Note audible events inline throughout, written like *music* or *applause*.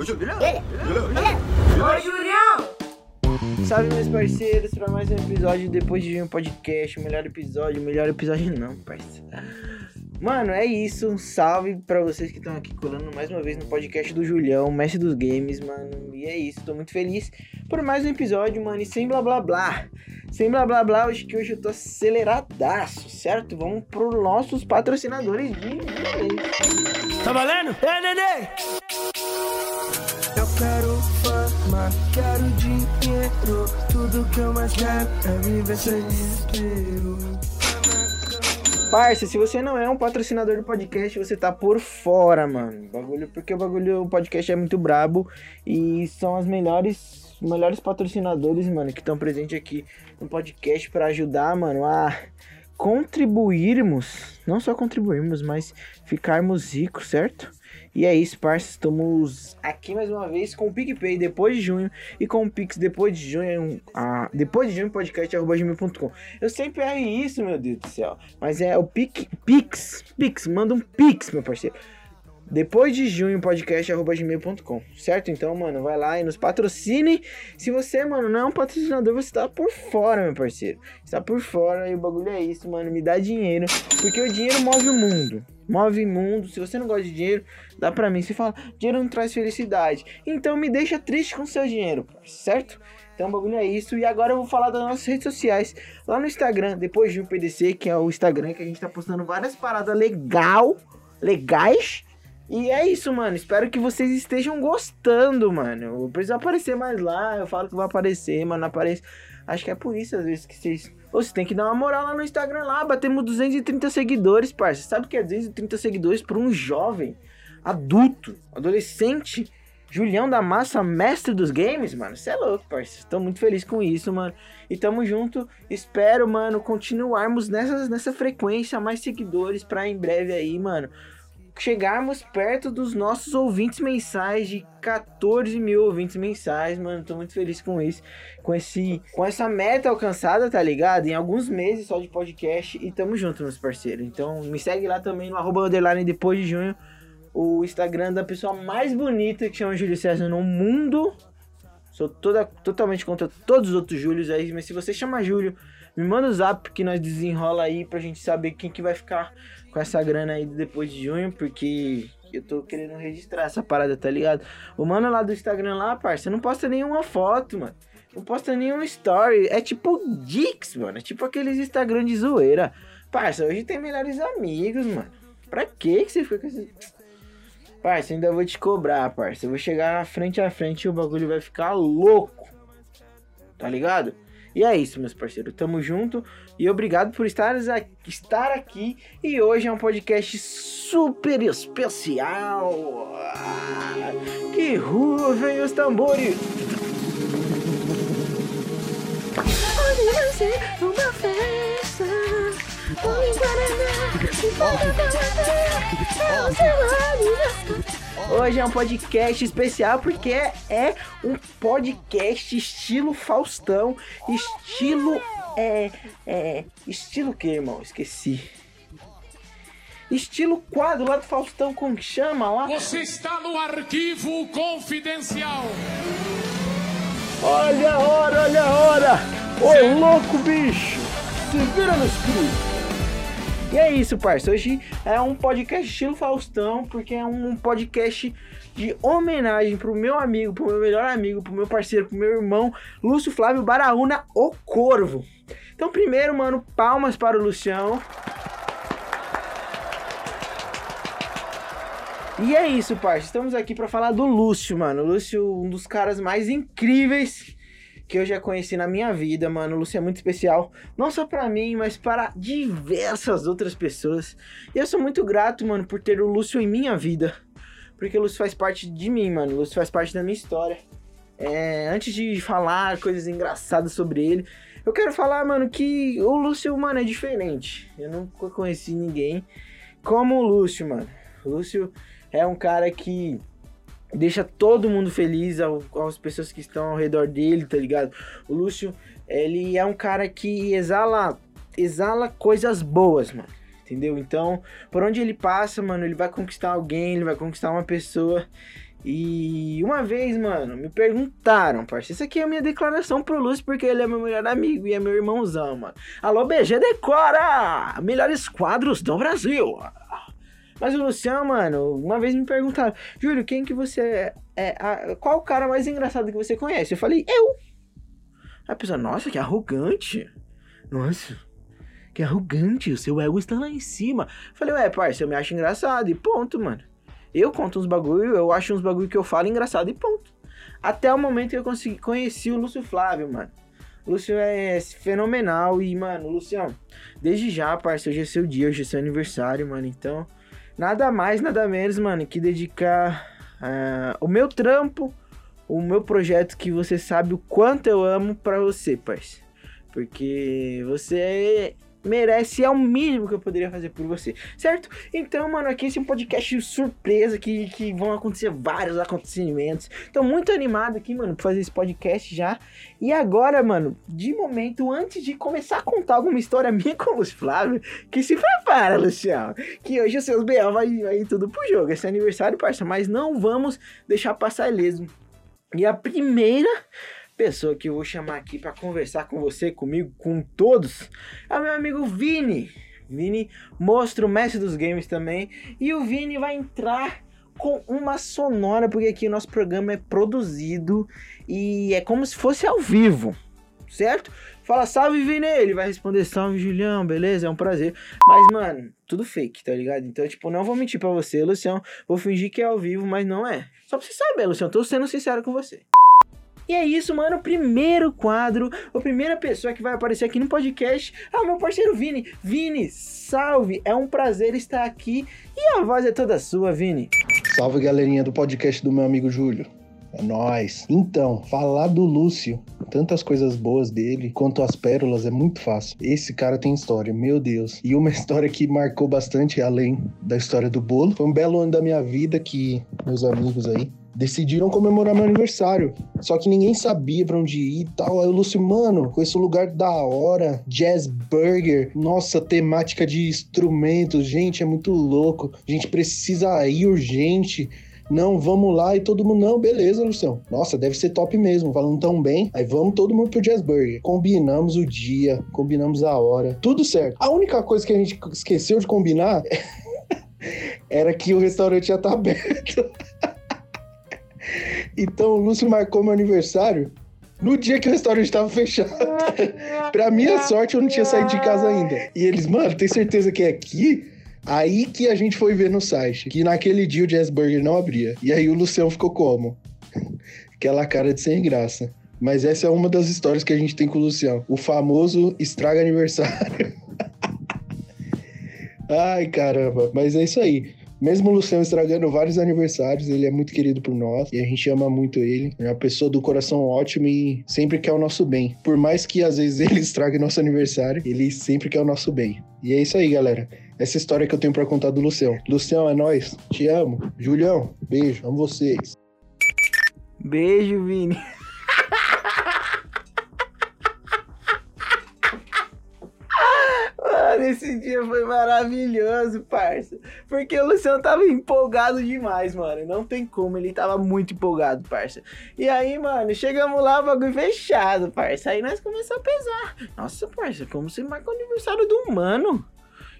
Oi, Julião! Salve, meus parceiros, para mais um episódio depois de um podcast. O melhor episódio, melhor episódio não, parceiro. Mano, é isso. Um salve pra vocês que estão aqui colando mais uma vez no podcast do Julião, mestre dos games, mano. E é isso, tô muito feliz por mais um episódio, mano. E sem blá blá blá. Sem blá blá blá, hoje que hoje eu tô aceleradaço, certo? Vamos pros nossos patrocinadores de. Tá valendo? É, neném! Fama, quero dinheiro. Tudo que eu mais quero é viver sem desespero. Parça, se você não é um patrocinador do podcast, você tá por fora, mano. Bagulho, porque o bagulho, o podcast é muito brabo e são as melhores, melhores patrocinadores, mano, que estão presentes aqui no podcast para ajudar, mano, a contribuirmos, não só contribuirmos, mas ficarmos ricos, certo? E é isso, parça. Estamos aqui mais uma vez com o PicPay depois de junho e com o Pix depois de junho. Ah, depois de junho, podcast arroba gmail.com. Eu sempre erro isso, meu Deus do céu. Mas é o Pic, Pix. Pix, manda um Pix, meu parceiro. Depois de junho, podcast arroba gmail.com. Certo? Então, mano, vai lá e nos patrocine. Se você, mano, não é um patrocinador, você tá por fora, meu parceiro. Você tá por fora e o bagulho é isso, mano. Me dá dinheiro. Porque o dinheiro move o mundo. Move mundo. Se você não gosta de dinheiro, dá pra mim. Você fala, dinheiro não traz felicidade. Então me deixa triste com seu dinheiro, certo? Então o bagulho é isso. E agora eu vou falar das nossas redes sociais. Lá no Instagram, depois de um PDC, que é o Instagram que a gente tá postando várias paradas legal, legais. E é isso, mano. Espero que vocês estejam gostando, mano. Eu preciso aparecer mais lá. Eu falo que vai aparecer, mas não aparece. Acho que é por isso, às vezes, que vocês. Você tem que dar uma moral lá no Instagram lá. Batemos 230 seguidores, parça. Sabe o que é 230 seguidores para um jovem, adulto, adolescente? Julião da Massa, mestre dos games, mano. Você é louco, parça. Tô muito feliz com isso, mano. E tamo junto. Espero, mano, continuarmos nessa, nessa frequência, mais seguidores pra em breve aí, mano chegarmos perto dos nossos ouvintes mensais de 14 mil ouvintes mensais, mano. Tô muito feliz com isso. Com, esse, com essa meta alcançada, tá ligado? Em alguns meses só de podcast. E tamo junto, meus parceiros. Então me segue lá também no arroba underline depois de junho. O Instagram da pessoa mais bonita que chama Júlio César no mundo. Sou toda, totalmente contra todos os outros Júlios aí. Mas se você chama Júlio, me manda o zap que nós desenrola aí pra gente saber quem que vai ficar com essa grana aí depois de junho, porque eu tô querendo registrar essa parada, tá ligado? O mano lá do Instagram lá, parça, não posta nenhuma foto, mano. Não posta nenhuma story. É tipo Dix, mano. É tipo aqueles Instagram de zoeira. Parça, hoje tem melhores amigos, mano. Pra que que você fica com esse... Parça, ainda vou te cobrar, parça. Eu vou chegar frente a frente e o bagulho vai ficar louco. Tá ligado? E é isso, meus parceiros. Tamo junto e obrigado por estar, estar aqui. E hoje é um podcast super especial. Que ruvem os tambores! Uma festa. Hoje é um podcast especial porque é um podcast estilo Faustão, estilo é é estilo que, irmão? Esqueci. Estilo quadro lá do Faustão, como que chama lá? Você está no arquivo confidencial. Olha a hora, olha a hora! Ô louco, bicho! Se vira no escuro! E é isso, parça. Hoje é um podcast estilo Faustão, porque é um podcast de homenagem pro meu amigo, pro meu melhor amigo, pro meu parceiro, pro meu irmão, Lúcio Flávio Baraúna, o Corvo. Então, primeiro, mano, palmas para o Lucião. E é isso, parça. Estamos aqui para falar do Lúcio, mano. O Lúcio, um dos caras mais incríveis que eu já conheci na minha vida, mano. O é muito especial, não só para mim, mas para diversas outras pessoas. E eu sou muito grato, mano, por ter o Lúcio em minha vida. Porque o Lúcio faz parte de mim, mano. O Lúcio faz parte da minha história. É, antes de falar coisas engraçadas sobre ele, eu quero falar, mano, que o Lúcio, mano, é diferente. Eu nunca conheci ninguém como o Lúcio, mano. O Lúcio é um cara que deixa todo mundo feliz, ao, as pessoas que estão ao redor dele, tá ligado? O Lúcio, ele é um cara que exala exala coisas boas, mano. Entendeu? Então, por onde ele passa, mano, ele vai conquistar alguém, ele vai conquistar uma pessoa. E uma vez, mano, me perguntaram, parceiro. Isso aqui é a minha declaração pro Lúcio, porque ele é meu melhor amigo e é meu irmãozão, mano. Alô, BG Decora! Melhores quadros do Brasil! Mas o Luciano, mano, uma vez me perguntaram, Júlio, quem que você é? é a- qual o cara mais engraçado que você conhece? Eu falei, eu. A pessoa, nossa, que arrogante. Nossa, que arrogante, o seu ego está lá em cima. Eu falei, ué, parça, eu me acho engraçado e ponto, mano. Eu conto uns bagulho, eu acho uns bagulho que eu falo engraçado e ponto. Até o momento que eu consegui, conheci o Lúcio Flávio, mano. Lúcio é fenomenal e, mano, Luciano, desde já, parça, hoje é seu dia, hoje é seu aniversário, mano. Então, nada mais, nada menos, mano, que dedicar ah, o meu trampo, o meu projeto que você sabe o quanto eu amo pra você, parça. Porque você merece, é o mínimo que eu poderia fazer por você, certo? Então, mano, aqui esse é um podcast surpresa que, que vão acontecer vários acontecimentos. Tô muito animado aqui, mano, pra fazer esse podcast já. E agora, mano, de momento, antes de começar a contar alguma história minha *laughs* com o Lúcio Flávio, que se prepara, Luciano, que hoje os seus B.O. vai, ir tudo pro jogo. Esse é aniversário, parça, mas não vamos deixar passar ileso. E a primeira pessoa que eu vou chamar aqui pra conversar com você, comigo, com todos, é o meu amigo Vini. Vini mostra o mestre dos games também. E o Vini vai entrar com uma sonora, porque aqui o nosso programa é produzido e é como se fosse ao vivo, certo? Fala, salve Vini, ele vai responder, salve Julião, beleza? É um prazer. Mas, mano, tudo fake, tá ligado? Então, tipo, não vou mentir pra você, Lucião. Vou fingir que é ao vivo, mas não é. Só pra você saber, Lucião, tô sendo sincero com você. E é isso, mano. O primeiro quadro, a primeira pessoa que vai aparecer aqui no podcast é o meu parceiro Vini. Vini, salve! É um prazer estar aqui. E a voz é toda sua, Vini. Salve galerinha do podcast do meu amigo Júlio. É nóis. Então, falar do Lúcio, tantas coisas boas dele, quanto as pérolas, é muito fácil. Esse cara tem história, meu Deus. E uma *laughs* história que marcou bastante, além da história do bolo, foi um belo ano da minha vida que meus amigos aí decidiram comemorar meu aniversário. Só que ninguém sabia pra onde ir e tal. Aí o Lúcio, mano, com esse lugar da hora, Jazz Burger, nossa, temática de instrumentos, gente, é muito louco. A gente precisa ir urgente. Não, vamos lá. E todo mundo, não, beleza, Lucião. Nossa, deve ser top mesmo, falando tão bem. Aí vamos todo mundo pro Jazz Burger. Combinamos o dia, combinamos a hora, tudo certo. A única coisa que a gente esqueceu de combinar *laughs* era que o restaurante já tá aberto. *laughs* Então o Lúcio marcou meu aniversário no dia que o restaurante estava fechado. *laughs* pra minha sorte, eu não tinha saído de casa ainda. E eles, mano, tem certeza que é aqui? Aí que a gente foi ver no site, que naquele dia o Jazz Burger não abria. E aí o Lucião ficou como? *laughs* Aquela cara de sem graça. Mas essa é uma das histórias que a gente tem com o Lucião. O famoso estraga aniversário. *laughs* Ai, caramba. Mas é isso aí. Mesmo o Luciano estragando vários aniversários, ele é muito querido por nós e a gente ama muito ele. É uma pessoa do coração ótimo e sempre quer o nosso bem. Por mais que às vezes *laughs* ele estrague nosso aniversário, ele sempre quer o nosso bem. E é isso aí, galera. Essa história que eu tenho pra contar do Lucião. Lucião, é nóis. Te amo. Julião, beijo. Amo vocês. Beijo, Vini. *laughs* Mano, esse dia foi maravilhoso, parça. Porque o Luciano tava empolgado demais, mano. Não tem como, ele tava muito empolgado, parça. E aí, mano, chegamos lá, o bagulho fechado, parça. Aí nós começamos a pesar. Nossa, parça, como você marca o aniversário do humano?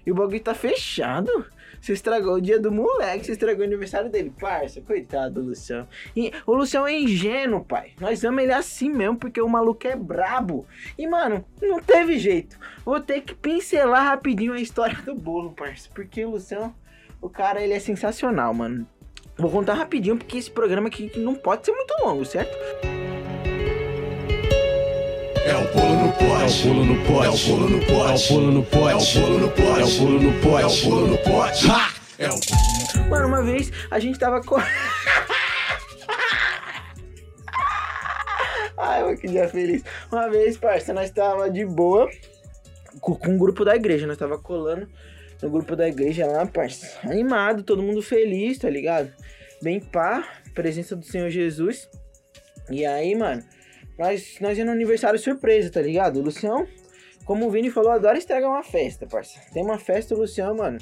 E o bagulho tá fechado. Você estragou o dia do moleque, você estragou o aniversário dele. Parça, coitado do Luciano. E o Luciano é ingênuo, pai. Nós amamos ele assim mesmo, porque o maluco é brabo. E, mano, não teve jeito. Vou ter que pincelar rapidinho a história do bolo, parça. Porque o Luciano, o cara, ele é sensacional, mano. Vou contar rapidinho, porque esse programa aqui não pode ser muito longo, certo? É o bolo no pote. É o bolo no pote. É o bolo no pote. É o bolo no pote. É o bolo no pote. É o bolo no pote. É o bolo no pote. Ha! É o Mano, uma vez a gente tava co... *laughs* Ai, mano, que dia feliz. Uma vez, parça, nós tava de boa com, com o grupo da igreja. Nós tava colando no grupo da igreja lá, parça. Animado, todo mundo feliz, tá ligado? Bem pá, presença do Senhor Jesus. E aí, mano, nós, nós ia no aniversário surpresa, tá ligado? O Lucião como o Vini falou, adora estragar uma festa, parça. Tem uma festa, o Luciano, mano,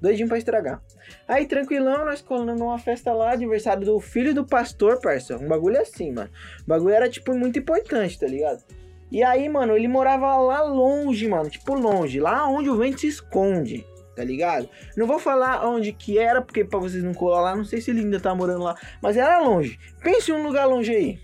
doidinho pra estragar. Aí, tranquilão, nós colando numa festa lá, aniversário do filho do pastor, parça. Um bagulho assim, mano. O bagulho era, tipo, muito importante, tá ligado? E aí, mano, ele morava lá longe, mano, tipo longe, lá onde o vento se esconde, tá ligado? Não vou falar onde que era, porque pra vocês não colar lá, não sei se ele ainda tá morando lá, mas era longe. Pense em um lugar longe aí.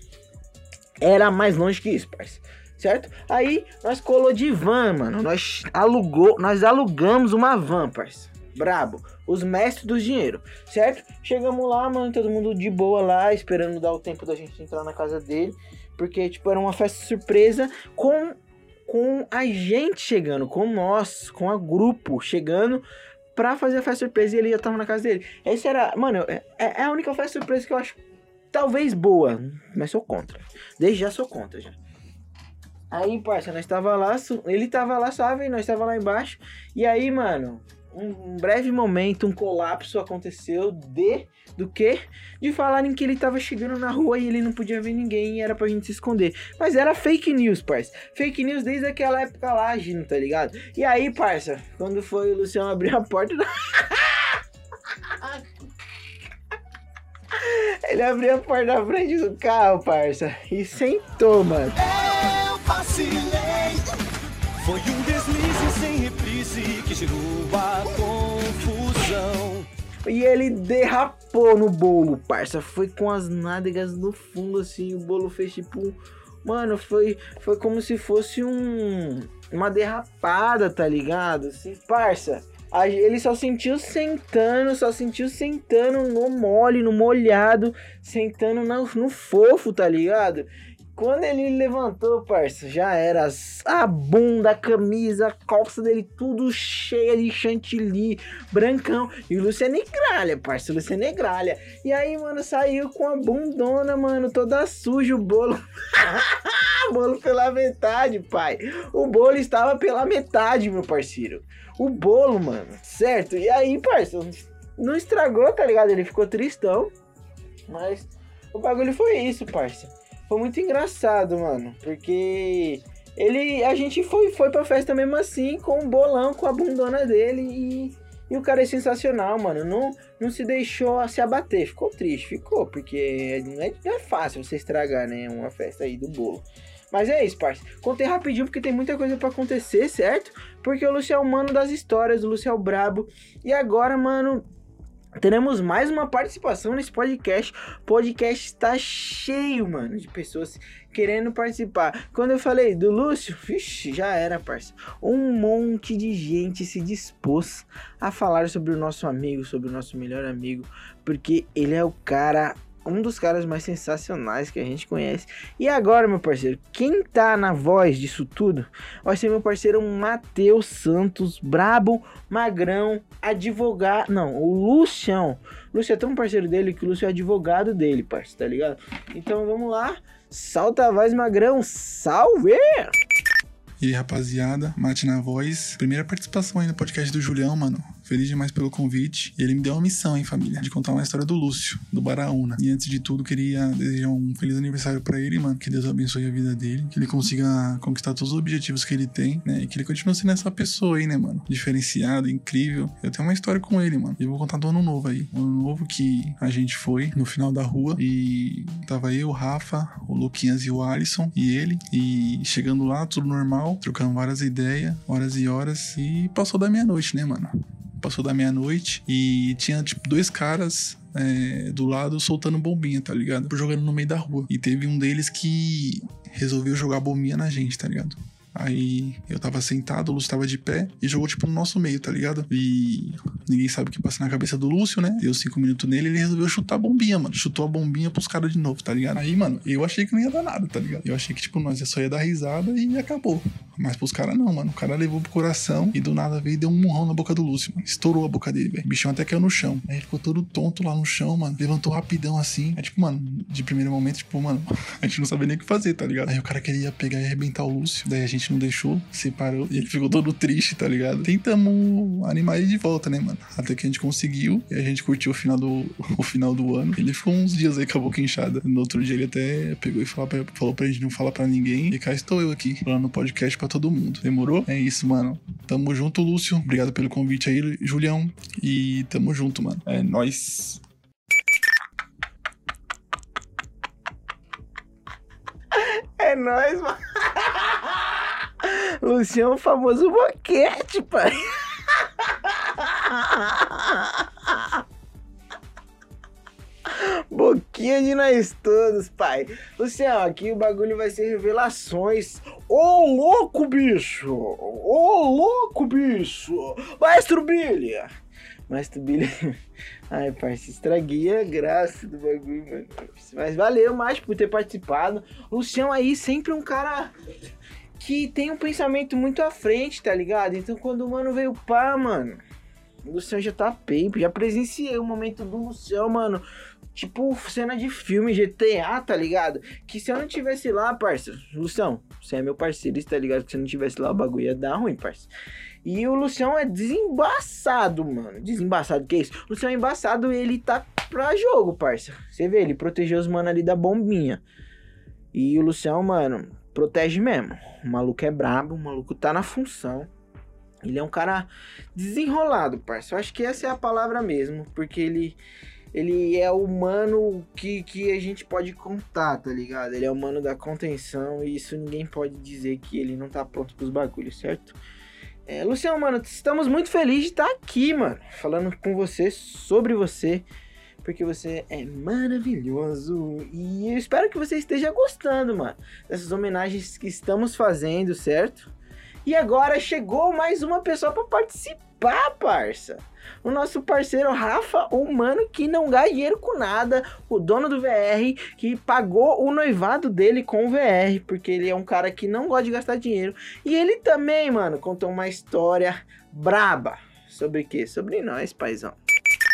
Era mais longe que isso, parça. Certo? Aí nós colou de van, mano. Nós alugou, nós alugamos uma van, parça. Brabo. Os mestres do dinheiro, certo? Chegamos lá, mano, todo mundo de boa lá, esperando dar o tempo da gente entrar na casa dele. Porque, tipo, era uma festa surpresa com, com a gente chegando, com nós, com a grupo chegando pra fazer a festa surpresa e ele já tava na casa dele. Esse era, mano, é, é a única festa surpresa que eu acho talvez boa, mas sou contra. Desde já sou contra já. Aí, parça, nós tava lá, ele tava lá suave, nós tava lá embaixo. E aí, mano, um, breve momento, um colapso aconteceu de do que? De falarem que ele tava chegando na rua e ele não podia ver ninguém e era pra gente se esconder. Mas era fake news, parça. Fake news desde aquela época lá, agindo, tá ligado? E aí, parça, quando foi o Luciano abrir a porta da... *laughs* Ele abriu a porta da frente do carro, parça, e sentou, mano. Eu vacilei. Foi um deslize sem reprise que gerou a confusão. E ele derrapou no bolo, parça. Foi com as nádegas no fundo, assim. O bolo fez tipo. Mano, foi, foi como se fosse um. Uma derrapada, tá ligado? Assim, parça. Ele só sentiu sentando, só sentiu sentando no mole, no molhado, sentando no, no fofo, tá ligado? Quando ele levantou, parça, já era a bunda, a camisa, a calça dele, tudo cheia de chantilly, brancão. E o Lúcio é negralha, parça, o é negralha. E aí, mano, saiu com a bundona, mano, toda suja, o bolo. *laughs* bolo pela metade, pai. O bolo estava pela metade, meu parceiro. O bolo, mano, certo? E aí, parça, não estragou, tá ligado? Ele ficou tristão. Mas o bagulho foi isso, parça. Foi muito engraçado, mano. Porque ele. A gente foi, foi pra festa mesmo assim, com o bolão, com a bundona dele e. E o cara é sensacional, mano. Não, não se deixou se abater. Ficou triste, ficou. Porque não é, não é fácil você estragar, né? Uma festa aí do bolo. Mas é isso, parça. Contei rapidinho porque tem muita coisa pra acontecer, certo? Porque o Lúcio é o mano das histórias, o Lúcio é o brabo. E agora, mano, teremos mais uma participação nesse podcast. O podcast está cheio, mano, de pessoas querendo participar. Quando eu falei do Lúcio, vixe, já era, parça. Um monte de gente se dispôs a falar sobre o nosso amigo, sobre o nosso melhor amigo, porque ele é o cara, um dos caras mais sensacionais que a gente conhece. E agora, meu parceiro, quem tá na voz disso tudo vai ser meu parceiro Matheus Santos, brabo, magrão, advogado. Não, o Lucião. O Lúcio é tão parceiro dele que o Lúcio é advogado dele, parceiro, tá ligado? Então vamos lá. Salta a voz, magrão. Salve! E aí, rapaziada, Mate na voz. Primeira participação aí no podcast do Julião, mano. Feliz demais pelo convite. Ele me deu uma missão, hein, família? De contar uma história do Lúcio, do Baraúna. E antes de tudo, queria desejar um feliz aniversário pra ele, mano. Que Deus abençoe a vida dele. Que ele consiga conquistar todos os objetivos que ele tem, né? E que ele continue sendo essa pessoa aí, né, mano? Diferenciado, incrível. Eu tenho uma história com ele, mano. E eu vou contar do ano novo aí. O ano novo que a gente foi no final da rua. E tava eu, o Rafa, o Luquinhas e o Alisson. E ele. E chegando lá, tudo normal. Trocando várias ideias, horas e horas. E passou da meia-noite, né, mano? Passou da meia-noite e tinha, tipo, dois caras é, do lado soltando bombinha, tá ligado? Jogando no meio da rua. E teve um deles que resolveu jogar bombinha na gente, tá ligado? Aí eu tava sentado, o Lúcio tava de pé e jogou, tipo, no nosso meio, tá ligado? E ninguém sabe o que passa na cabeça do Lúcio, né? Deu cinco minutos nele ele resolveu chutar a bombinha, mano. Chutou a bombinha pros caras de novo, tá ligado? Aí, mano, eu achei que não ia dar nada, tá ligado? Eu achei que, tipo, nós só ia dar risada e acabou. Mas pros caras não, mano. O cara levou pro coração e do nada veio e deu um murrão na boca do Lúcio, mano. Estourou a boca dele, velho. O bichão até caiu no chão. Aí ele ficou todo tonto lá no chão, mano. Levantou rapidão assim. Aí, tipo, mano, de primeiro momento, tipo, mano, *laughs* a gente não sabia nem o que fazer, tá ligado? Aí o cara queria pegar e arrebentar o Lúcio. Daí a gente não deixou, separou. E ele ficou todo triste, tá ligado? Tentamos animar ele de volta, né, mano? Até que a gente conseguiu. E a gente curtiu o final do, *laughs* o final do ano. Ele ficou uns dias aí com a boca inchada. No outro dia ele até pegou e falou pra, falou pra gente não falar pra ninguém. E cá estou eu aqui, falando no podcast pra todo mundo. Demorou? É isso, mano. Tamo junto, Lúcio. Obrigado pelo convite aí, Julião. E tamo junto, mano. É nóis. É nóis, mano. *laughs* Luciano, o famoso boquete, pai. *laughs* Boquinha de nós todos, pai. Luciano, aqui o bagulho vai ser revelações. Ô, louco, bicho! Ô, louco, bicho! Maestro Billy! Maestro Billy... *laughs* Ai, parceiro, estraguei a graça do bagulho, mano. Mas valeu, mais por ter participado. Luciano aí, sempre um cara que tem um pensamento muito à frente, tá ligado? Então quando o mano veio pá, mano, o Luciano já tá papo. Já presenciei o momento do Luciano, mano. Tipo, cena de filme GTA, tá ligado? Que se eu não tivesse lá, parça, Luciano, você é meu parceiro, tá ligado? Que se eu não tivesse lá, o bagulho ia dar ruim, parça. E o Luciano é desembaçado, mano. Desembaçado, que é isso? O Luciano é embaçado, ele tá pra jogo, parça. Você vê, ele protegeu os mano ali da bombinha. E o Luciano, mano, protege mesmo. O maluco é brabo, o maluco tá na função. Ele é um cara desenrolado, parça. Eu acho que essa é a palavra mesmo, porque ele ele é o mano que, que a gente pode contar, tá ligado? Ele é o mano da contenção e isso ninguém pode dizer que ele não tá pronto pros bagulhos, certo? É, Luciano, mano, estamos muito felizes de estar aqui, mano, falando com você sobre você, porque você é maravilhoso e eu espero que você esteja gostando, mano, dessas homenagens que estamos fazendo, certo? E agora chegou mais uma pessoa para participar, parça. O nosso parceiro Rafa, o mano que não ganha dinheiro com nada, o dono do VR, que pagou o noivado dele com o VR, porque ele é um cara que não gosta de gastar dinheiro. E ele também, mano, contou uma história braba. Sobre o quê? Sobre nós, paizão.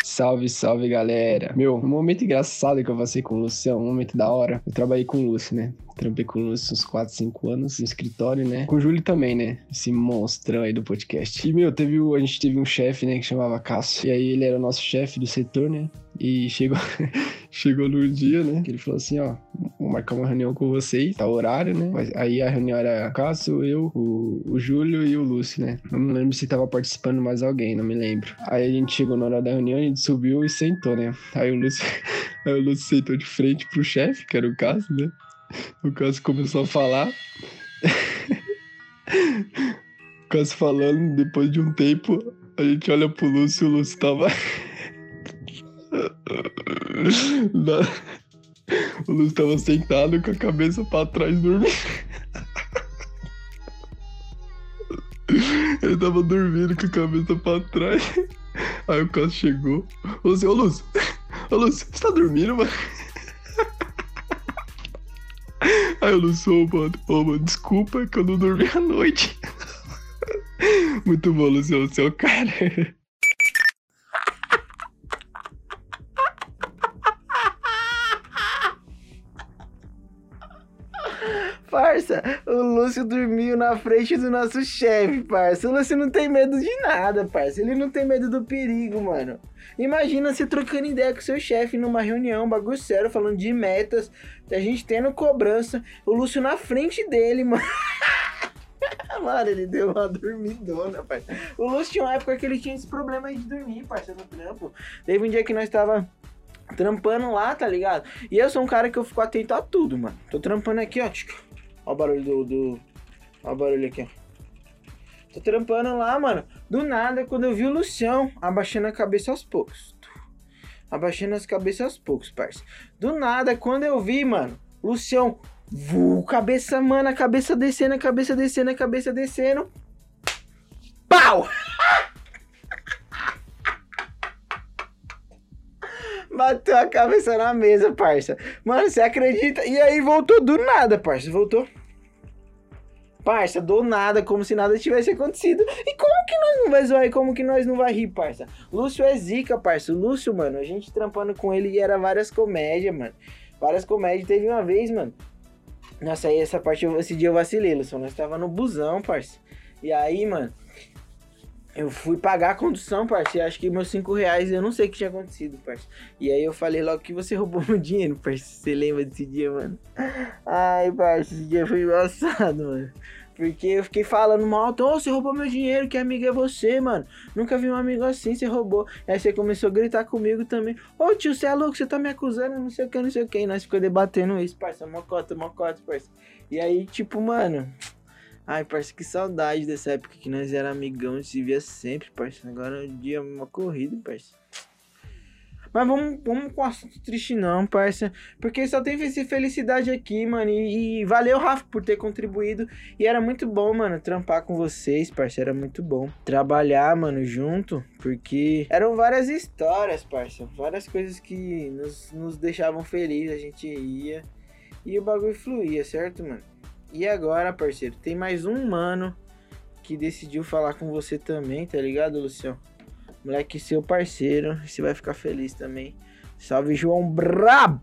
Salve, salve galera. Meu, um momento engraçado que eu passei com o Luciano, um momento da hora. Eu trabalhei com o Lúcio, né? Trampei com o Lúcio uns 4, 5 anos no escritório, né? Com o Júlio também, né? Esse monstrão aí do podcast. E, meu, teve o, a gente teve um chefe, né? Que chamava Cássio. E aí ele era o nosso chefe do setor, né? E chegou, *laughs* chegou no dia, né? Que ele falou assim: ó, vou marcar uma reunião com vocês, tá horário, né? Mas aí a reunião era Cássio, eu, o, o Júlio e o Lúcio, né? Eu não lembro se tava participando mais alguém, não me lembro. Aí a gente chegou na hora da reunião, a gente subiu e sentou, né? Aí o Lúcio, *laughs* aí o Lúcio sentou de frente pro chefe, que era o Cássio, né? *laughs* O Cássio começou a falar. *laughs* o Cássio falando, depois de um tempo, a gente olha pro Lúcio e o Lúcio tava. *laughs* O Lúcio tava sentado com a cabeça pra trás dormindo. Ele tava dormindo com a cabeça pra trás. Aí o Cássio chegou. Falou assim, ô Lúcio, ô Lúcio, você tá dormindo, mano? Aí o Lúcio, ô mano, ô mano, desculpa que eu não dormi à noite. *laughs* Muito bom, Lúcio, você é o cara. Lúcio dormiu na frente do nosso chefe, parça. O Lúcio não tem medo de nada, parça. Ele não tem medo do perigo, mano. Imagina você trocando ideia com seu chefe numa reunião, bagulho sério, falando de metas, a gente tendo cobrança. O Lúcio na frente dele, *laughs* mano. Mano, ele deu uma dormidona, parça. O Lúcio tinha uma época que ele tinha esse problema de dormir, parça, no trampo. Teve um dia que nós tava trampando lá, tá ligado? E eu sou um cara que eu fico atento a tudo, mano. Tô trampando aqui, ó. Ó o barulho do, do. O barulho aqui, ó. Tô trampando lá, mano. Do nada, quando eu vi o Lucião abaixando a cabeça aos poucos. Abaixando as cabeças aos poucos, parça. Do nada, quando eu vi, mano, Lucião. Vu, cabeça, mano, a cabeça descendo, a cabeça descendo, a cabeça descendo. Pau! *laughs* Bateu a cabeça na mesa, parça. Mano, você acredita? E aí voltou do nada, parça. Voltou. Parça, do nada, como se nada tivesse acontecido. E como que nós não vai zoar como que nós não vai rir, parça? Lúcio é zica, parça. O Lúcio, mano, a gente trampando com ele era várias comédias, mano. Várias comédias. Teve uma vez, mano. Nossa, aí essa parte, esse dia eu vacilei, Lúcio. Nós tava no busão, parça. E aí, mano, eu fui pagar a condução. E acho que meus 5 reais, eu não sei o que tinha acontecido, parça. E aí eu falei logo que você roubou *laughs* meu dinheiro, parça. Você lembra desse dia, mano? Ai, parça, esse dia foi engraçado, mano. Porque eu fiquei falando mal, ô, você roubou meu dinheiro, que amigo é você, mano. Nunca vi um amigo assim, você roubou. Aí você começou a gritar comigo também. Ô tio, você é louco, você tá me acusando, não sei o que, não sei o que. E nós ficamos debatendo isso, parça, mocota, mocota, parça. E aí, tipo, mano. Ai, parça, que saudade dessa época que nós era amigão, se via sempre, parça. Agora o dia é uma corrida, parça. Mas vamos, vamos com assunto triste não, parça. Porque só tem felicidade aqui, mano. E, e valeu, Rafa, por ter contribuído. E era muito bom, mano, trampar com vocês, parça. Era muito bom. Trabalhar, mano, junto. Porque eram várias histórias, parça. Várias coisas que nos, nos deixavam felizes. A gente ia. E o bagulho fluía, certo, mano? E agora, parceiro, tem mais um mano que decidiu falar com você também, tá ligado, Lucião? Moleque, seu parceiro, você vai ficar feliz também. Salve, João Brabo!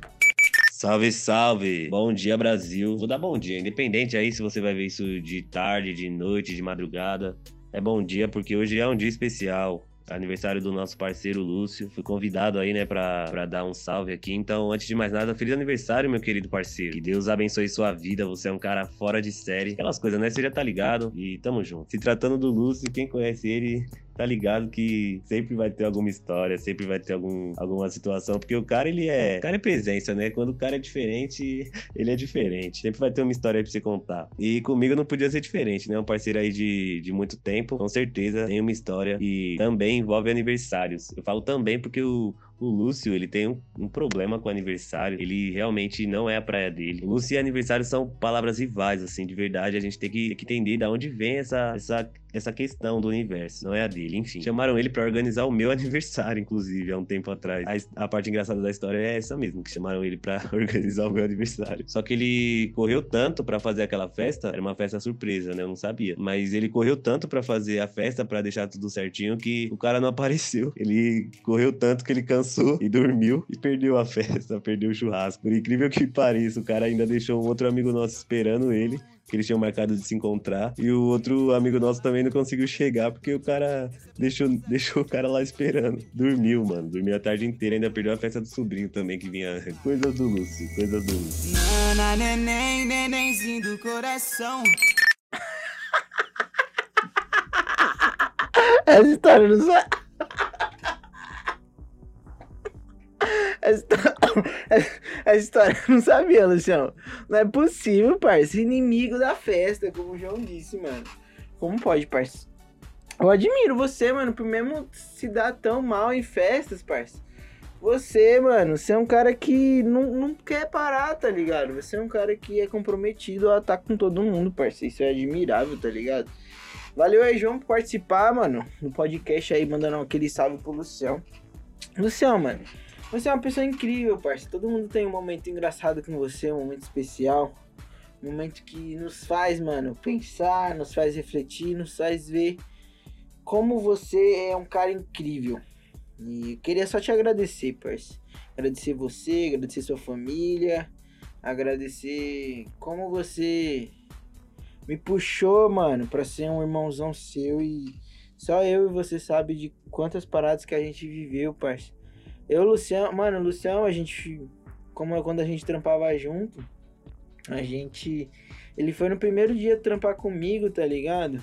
Salve, salve! Bom dia, Brasil. Vou dar bom dia, independente aí se você vai ver isso de tarde, de noite, de madrugada. É bom dia porque hoje é um dia especial. Aniversário do nosso parceiro Lúcio. Fui convidado aí, né, pra, pra dar um salve aqui. Então, antes de mais nada, feliz aniversário, meu querido parceiro. Que Deus abençoe sua vida. Você é um cara fora de série. Aquelas coisas, né? Você já tá ligado. E tamo junto. Se tratando do Lúcio, quem conhece ele tá ligado que sempre vai ter alguma história, sempre vai ter algum, alguma situação, porque o cara, ele é. O cara é presença, né? Quando o cara é diferente, *laughs* ele é diferente. Sempre vai ter uma história pra você contar. E comigo não podia ser diferente, né? Um parceiro aí de, de muito tempo, com certeza tem uma história e também envolve aniversários. Eu falo também porque o, o Lúcio, ele tem um, um, problema com aniversário. Ele realmente não é a praia dele. O Lúcio e aniversário são palavras rivais, assim, de verdade. A gente tem que, que entender de onde vem essa, essa, essa questão do universo. Não é a dele, enfim. Chamaram ele para organizar o meu *laughs* aniversário, inclusive, há um tempo atrás. A, a parte engraçada da história é essa mesmo, que chamaram ele para *laughs* organizar o meu aniversário. Só que ele correu tanto para fazer aquela festa, era uma festa surpresa, né? Eu não sabia. Mas ele correu tanto para fazer a festa, para deixar tudo certinho, que o cara não apareceu. Ele correu tanto que ele cansou cansou e dormiu e perdeu a *laughs* festa, perdeu o churrasco. Por incrível que pareça, o cara ainda deixou um outro amigo nosso esperando ele, que eles tinham marcado de se encontrar. E o outro amigo nosso também não conseguiu chegar, porque o cara deixou, *laughs* deixou o cara lá esperando. Dormiu, mano. Dormiu a tarde inteira, ainda perdeu a festa do sobrinho também, que vinha. Coisas do Lúcio, coisas do Lúcio. Nana, neném, nenenzinho do coração. *laughs* Essa história não sai. Essa *coughs* história, eu não sabia, Luciano. Não é possível, parça. Inimigo da festa, como o João disse, mano. Como pode, parça? Eu admiro você, mano, por mesmo se dar tão mal em festas, parça. Você, mano, você é um cara que não, não quer parar, tá ligado? Você é um cara que é comprometido a estar com todo mundo, parça. Isso é admirável, tá ligado? Valeu aí, João, por participar, mano, no podcast aí, mandando aquele salve pro Lucião. Lucião, mano, você é uma pessoa incrível, parceiro. Todo mundo tem um momento engraçado com você, um momento especial. Um momento que nos faz, mano, pensar, nos faz refletir, nos faz ver como você é um cara incrível. E queria só te agradecer, parceiro. Agradecer você, agradecer sua família, agradecer como você me puxou, mano, pra ser um irmãozão seu e só eu e você sabe de quantas paradas que a gente viveu, parceiro. Eu, Luciano, mano, Luciano, a gente, como é quando a gente trampava junto, a gente, ele foi no primeiro dia trampar comigo, tá ligado?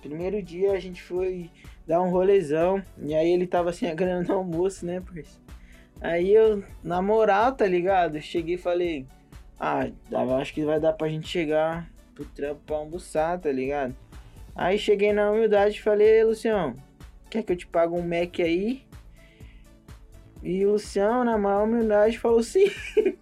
Primeiro dia a gente foi dar um rolezão, e aí ele tava sem a grana no almoço, né, parceiro? Aí eu, na moral, tá ligado? cheguei e falei, ah, acho que vai dar pra gente chegar pro trampo pra almoçar, tá ligado? Aí cheguei na humildade e falei, Luciano, quer que eu te pague um Mac aí? E o Luciano, na maior humildade, falou sim. *laughs*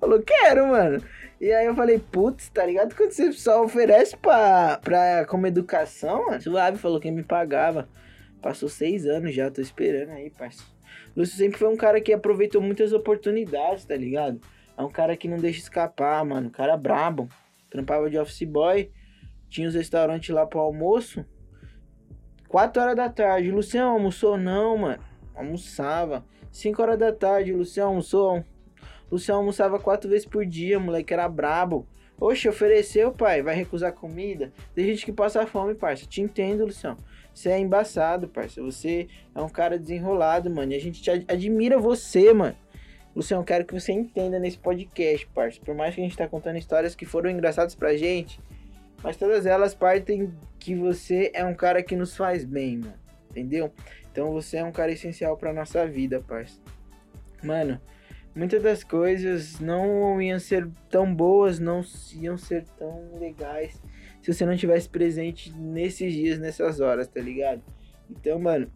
falou, quero, mano. E aí eu falei, putz, tá ligado? Quando você só oferece pra, pra como educação, mano, suave, falou que me pagava. Passou seis anos já, tô esperando aí, parceiro. Lúcio sempre foi um cara que aproveitou muitas oportunidades, tá ligado? É um cara que não deixa escapar, mano. Um cara brabo. Trampava de office boy. Tinha os restaurantes lá pro almoço. 4 horas da tarde, Luciano almoçou? Não, mano. Almoçava. 5 horas da tarde, Luciano almoçou? Luciano almoçava quatro vezes por dia, moleque era brabo. Oxe, ofereceu, pai, vai recusar comida? Tem gente que passa fome, parça. Te entendo, Luciano. Você é embaçado, parça. Você é um cara desenrolado, mano. E a gente te admira você, mano. Luciano, eu quero que você entenda nesse podcast, parça. Por mais que a gente tá contando histórias que foram engraçadas pra gente, mas todas elas partem que você é um cara que nos faz bem, mano. Entendeu? Então você é um cara essencial pra nossa vida, parça. Mano, muitas das coisas não iam ser tão boas, não iam ser tão legais se você não tivesse presente nesses dias, nessas horas, tá ligado? Então, mano,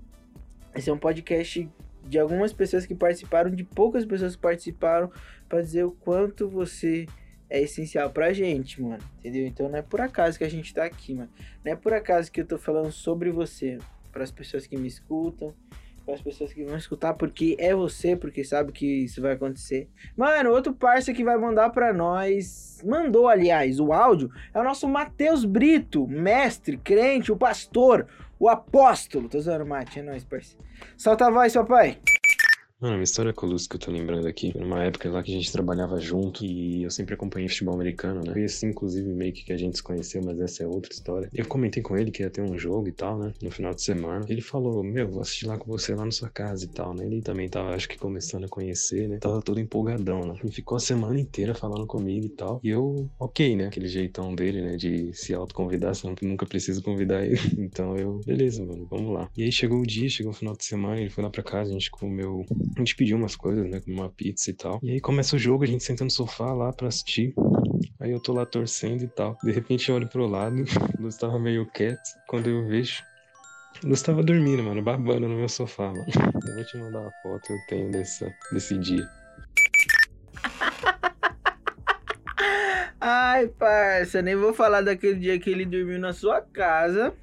esse é um podcast de algumas pessoas que participaram, de poucas pessoas que participaram, pra dizer o quanto você é essencial pra gente, mano. Entendeu? Então não é por acaso que a gente tá aqui, mano. Não é por acaso que eu tô falando sobre você, para as pessoas que me escutam, para as pessoas que vão escutar, porque é você, porque sabe que isso vai acontecer. Mano, outro parça que vai mandar para nós, mandou aliás o áudio, é o nosso Matheus Brito, mestre, crente, o pastor, o apóstolo. Tô zoando, Mate, é nóis, parça. Solta a voz, papai. Mano, uma história Lúcio que eu tô lembrando aqui, numa época lá que a gente trabalhava junto e eu sempre acompanhei futebol americano, né? Foi assim, inclusive, meio que que a gente se conheceu, mas essa é outra história. Eu comentei com ele que ia ter um jogo e tal, né? No final de semana. Ele falou, meu, vou assistir lá com você lá na sua casa e tal, né? Ele também tava, acho que, começando a conhecer, né? Tava todo empolgadão, né? E ficou a semana inteira falando comigo e tal. E eu, ok, né? Aquele jeitão dele, né? De se autoconvidar, senão nunca preciso convidar ele. *laughs* Então eu, beleza, mano, vamos lá. E aí chegou o dia, chegou o final de semana, ele foi lá pra casa, a gente comeu a gente pediu umas coisas, né? Como uma pizza e tal. E aí começa o jogo, a gente senta no sofá lá pra assistir. Aí eu tô lá torcendo e tal. De repente eu olho pro lado, o *laughs* Luz tava meio quieto. Quando eu vejo, o Luz tava dormindo, mano, babando no meu sofá, mano. *laughs* Eu vou te mandar uma foto, eu tenho dessa, desse dia. Ai, parça, nem vou falar daquele dia que ele dormiu na sua casa.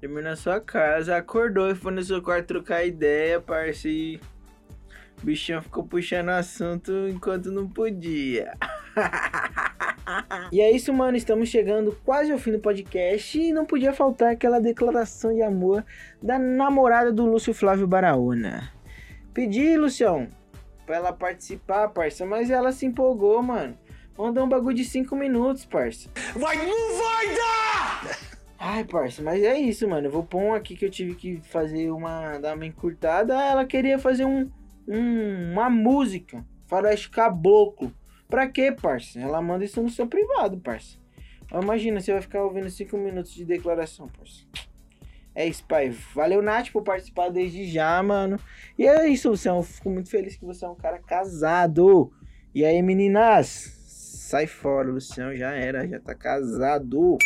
Dormiu na sua casa, acordou e foi no seu quarto trocar ideia, parça, e o bichinho ficou puxando assunto enquanto não podia. *laughs* e é isso, mano. Estamos chegando quase ao fim do podcast e não podia faltar aquela declaração de amor da namorada do Lúcio Flávio Baraúna. Pedi, Lucião, pra ela participar, parça, mas ela se empolgou, mano. Mandou um bagulho de 5 minutos, parça. Vai, não vai dar! Ai, parça, mas é isso, mano. Eu vou pôr um aqui que eu tive que fazer uma. dar uma encurtada. Ela queria fazer um, um uma música. Faroeste caboclo. Pra quê, parça? Ela manda isso no seu privado, parça. Imagina, você vai ficar ouvindo 5 minutos de declaração, parça. É isso, pai. Valeu, Nath, por participar desde já, mano. E é isso, Luciano. Eu fico muito feliz que você é um cara casado. E aí, meninas? Sai fora, Luciano. Já era, já tá casado.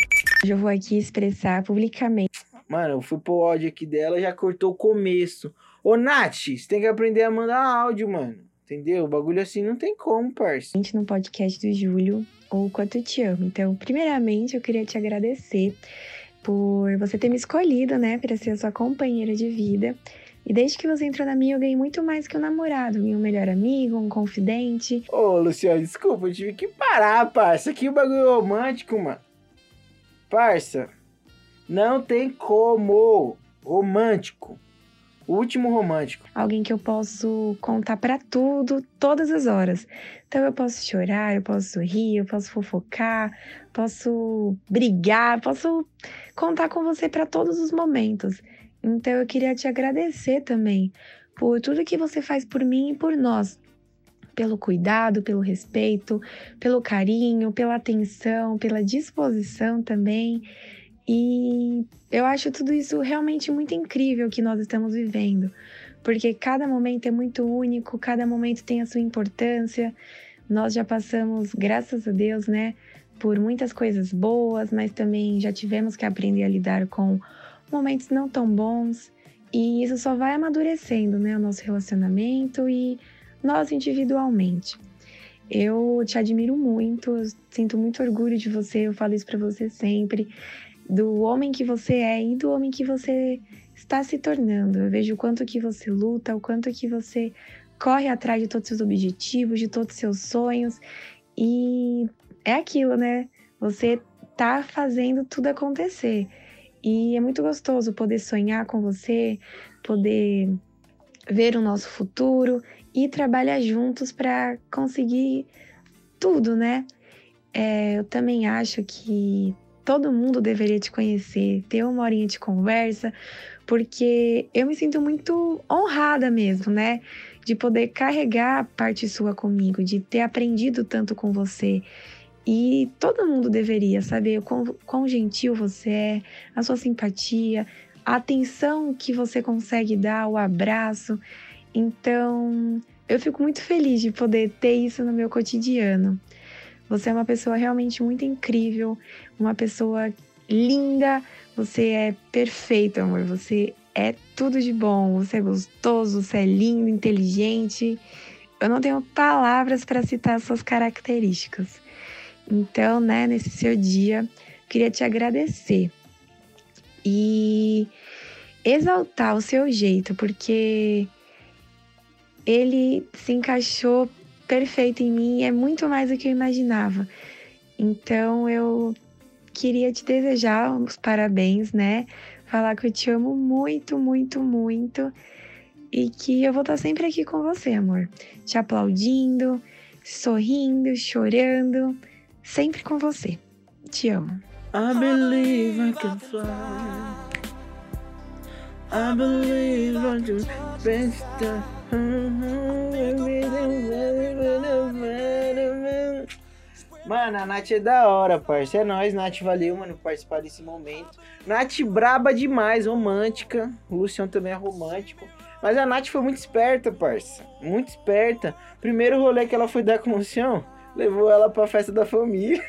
Hoje eu vou aqui expressar publicamente Mano, eu fui pro áudio aqui dela, já cortou o começo. Ô, Nath, você tem que aprender a mandar áudio, mano. Entendeu? O bagulho assim não tem como, parça. no podcast do Júlio o quanto eu te amo. Então, primeiramente, eu queria te agradecer por você ter me escolhido, né, para ser a sua companheira de vida. E desde que você entrou na minha, eu ganhei muito mais que um namorado, um melhor amigo, um confidente. Ô, Luciano, desculpa, eu tive que parar, parça. Que bagulho romântico, mano. Parça, não tem como. Romântico. O último romântico. alguém que eu posso contar pra tudo, todas as horas. Então eu posso chorar, eu posso rir, eu posso fofocar, posso brigar, posso contar com você pra todos os momentos. Então eu queria te agradecer também por tudo que você faz por mim e por nós. Pelo cuidado, pelo respeito, pelo carinho, pela atenção, pela disposição também. E eu acho tudo isso realmente muito incrível que nós estamos vivendo, porque cada momento é muito único, cada momento tem a sua importância. Nós já passamos, graças a Deus, né, por muitas coisas boas, mas também já tivemos que aprender a lidar com momentos não tão bons. E isso só vai amadurecendo, né, o nosso relacionamento e nós individualmente. Eu te admiro muito, eu sinto muito orgulho de você, eu falo isso para você sempre do homem que você é e do homem que você está se tornando. Eu vejo o quanto que você luta, o quanto que você corre atrás de todos os seus objetivos, de todos os seus sonhos. E é aquilo, né? Você tá fazendo tudo acontecer. E é muito gostoso poder sonhar com você, poder ver o nosso futuro e trabalhar juntos para conseguir tudo, né? É, eu também acho que todo mundo deveria te conhecer, ter uma horinha de conversa, porque eu me sinto muito honrada mesmo, né? de poder carregar parte sua comigo, de ter aprendido tanto com você. E todo mundo deveria saber o quão, quão gentil você é, a sua simpatia, a atenção que você consegue dar, o abraço. Então, eu fico muito feliz de poder ter isso no meu cotidiano. Você é uma pessoa realmente muito incrível, uma pessoa linda, você é perfeito, amor. Você é tudo de bom, você é gostoso, você é lindo, inteligente. Eu não tenho palavras para citar suas características. Então, né, nesse seu dia, queria te agradecer e exaltar o seu jeito, porque ele se encaixou perfeito em mim e é muito mais do que eu imaginava. Então, eu queria te desejar os parabéns, né? Falar que eu te amo muito, muito, muito e que eu vou estar sempre aqui com você, amor. Te aplaudindo, sorrindo, chorando sempre com você. Te amo. I believe I can fly. I believe best *laughs* Mano, a Nath é da hora, parça. É nóis, Nath. Valeu, mano, por participar desse momento. Nath braba demais, romântica. O Luciano também é romântico. Mas a Nath foi muito esperta, parça. Muito esperta. Primeiro rolê que ela foi dar com o Luciano, levou ela pra festa da família.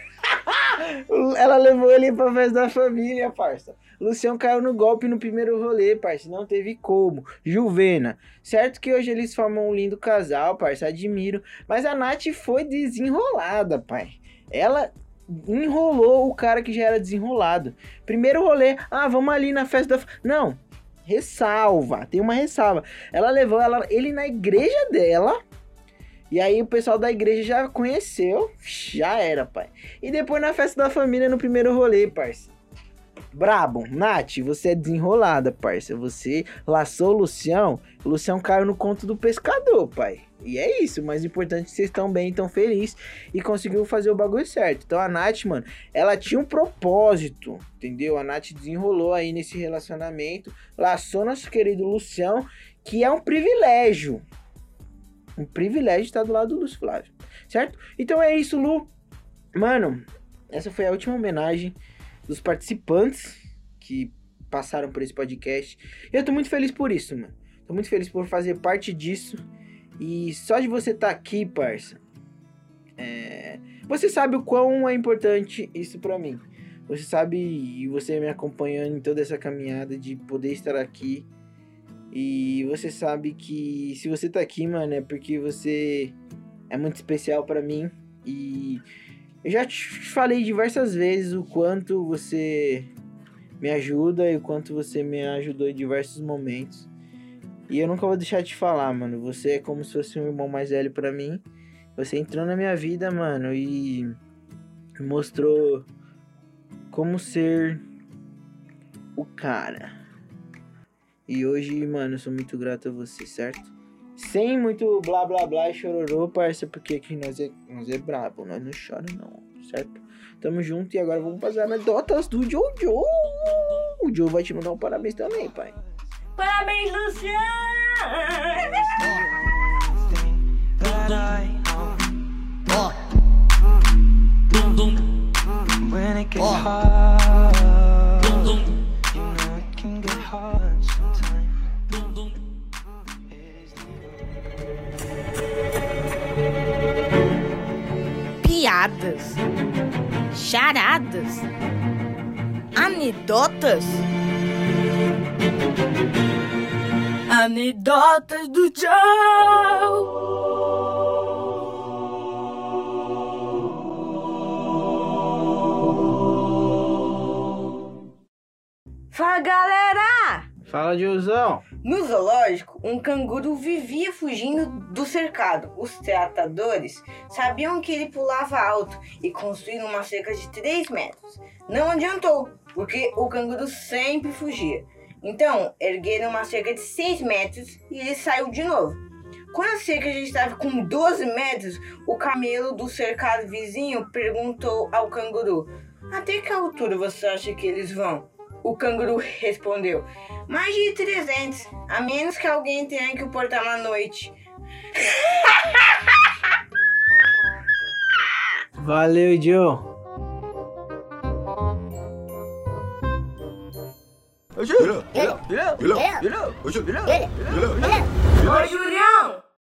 *laughs* ela levou ele pra festa da família, parça. Luciano caiu no golpe no primeiro rolê, parça. Não teve como. Juvena. Certo que hoje eles formam um lindo casal, parça. Admiro. Mas a Nath foi desenrolada, pai. Ela enrolou o cara que já era desenrolado. Primeiro rolê, ah, vamos ali na festa da. Não, ressalva, tem uma ressalva. Ela levou ela, ele na igreja dela. E aí o pessoal da igreja já conheceu, já era, pai. E depois na festa da família no primeiro rolê, parça. Brabo, Nath, você é desenrolada, parça. Você laçou o Lucião, o Lucião caiu no conto do pescador, pai. E é isso, o mais importante é que vocês estão bem, estão felizes e conseguiu fazer o bagulho certo. Então a Nath, mano, ela tinha um propósito, entendeu? A Nath desenrolou aí nesse relacionamento, laçou nosso querido Lucião, que é um privilégio. Um privilégio estar do lado do Lúcio Flávio, certo? Então é isso, Lu. Mano, essa foi a última homenagem dos participantes que passaram por esse podcast. Eu tô muito feliz por isso, mano. Tô muito feliz por fazer parte disso. E só de você estar tá aqui, parça. É... Você sabe o quão é importante isso para mim. Você sabe e você me acompanhando em toda essa caminhada de poder estar aqui. E você sabe que se você tá aqui, mano, é porque você é muito especial para mim. E eu já te falei diversas vezes o quanto você me ajuda e o quanto você me ajudou em diversos momentos. E eu nunca vou deixar de falar, mano. Você é como se fosse um irmão mais velho para mim. Você entrou na minha vida, mano, e mostrou como ser o cara. E hoje, mano, eu sou muito grato a você, certo? Sem muito blá blá blá e chororô, parça, porque aqui nós é, nós é brabo, nós não chora não, certo? Tamo junto e agora vamos fazer anedotas do Jojo. O Joe vai te mandar um parabéns também, pai. Parabéns, Luciano! When it gets hard, Piadas, charadas, anedotas. Anedotas do Joe. Fala galera! Fala, Diozão. No zoológico, um canguru vivia fugindo do cercado. Os tratadores sabiam que ele pulava alto e construíram uma cerca de 3 metros. Não adiantou, porque o canguru sempre fugia. Então, ergueram uma cerca de 6 metros e ele saiu de novo. Quando a cerca já estava com 12 metros, o camelo do cercado vizinho perguntou ao canguru: Até que altura você acha que eles vão? O canguru *laughs* respondeu: Mais de 300, a menos que alguém tenha que o portar à noite. *laughs* Valeu, Joe. Ô Julião! Ô Julião! Ô Julião!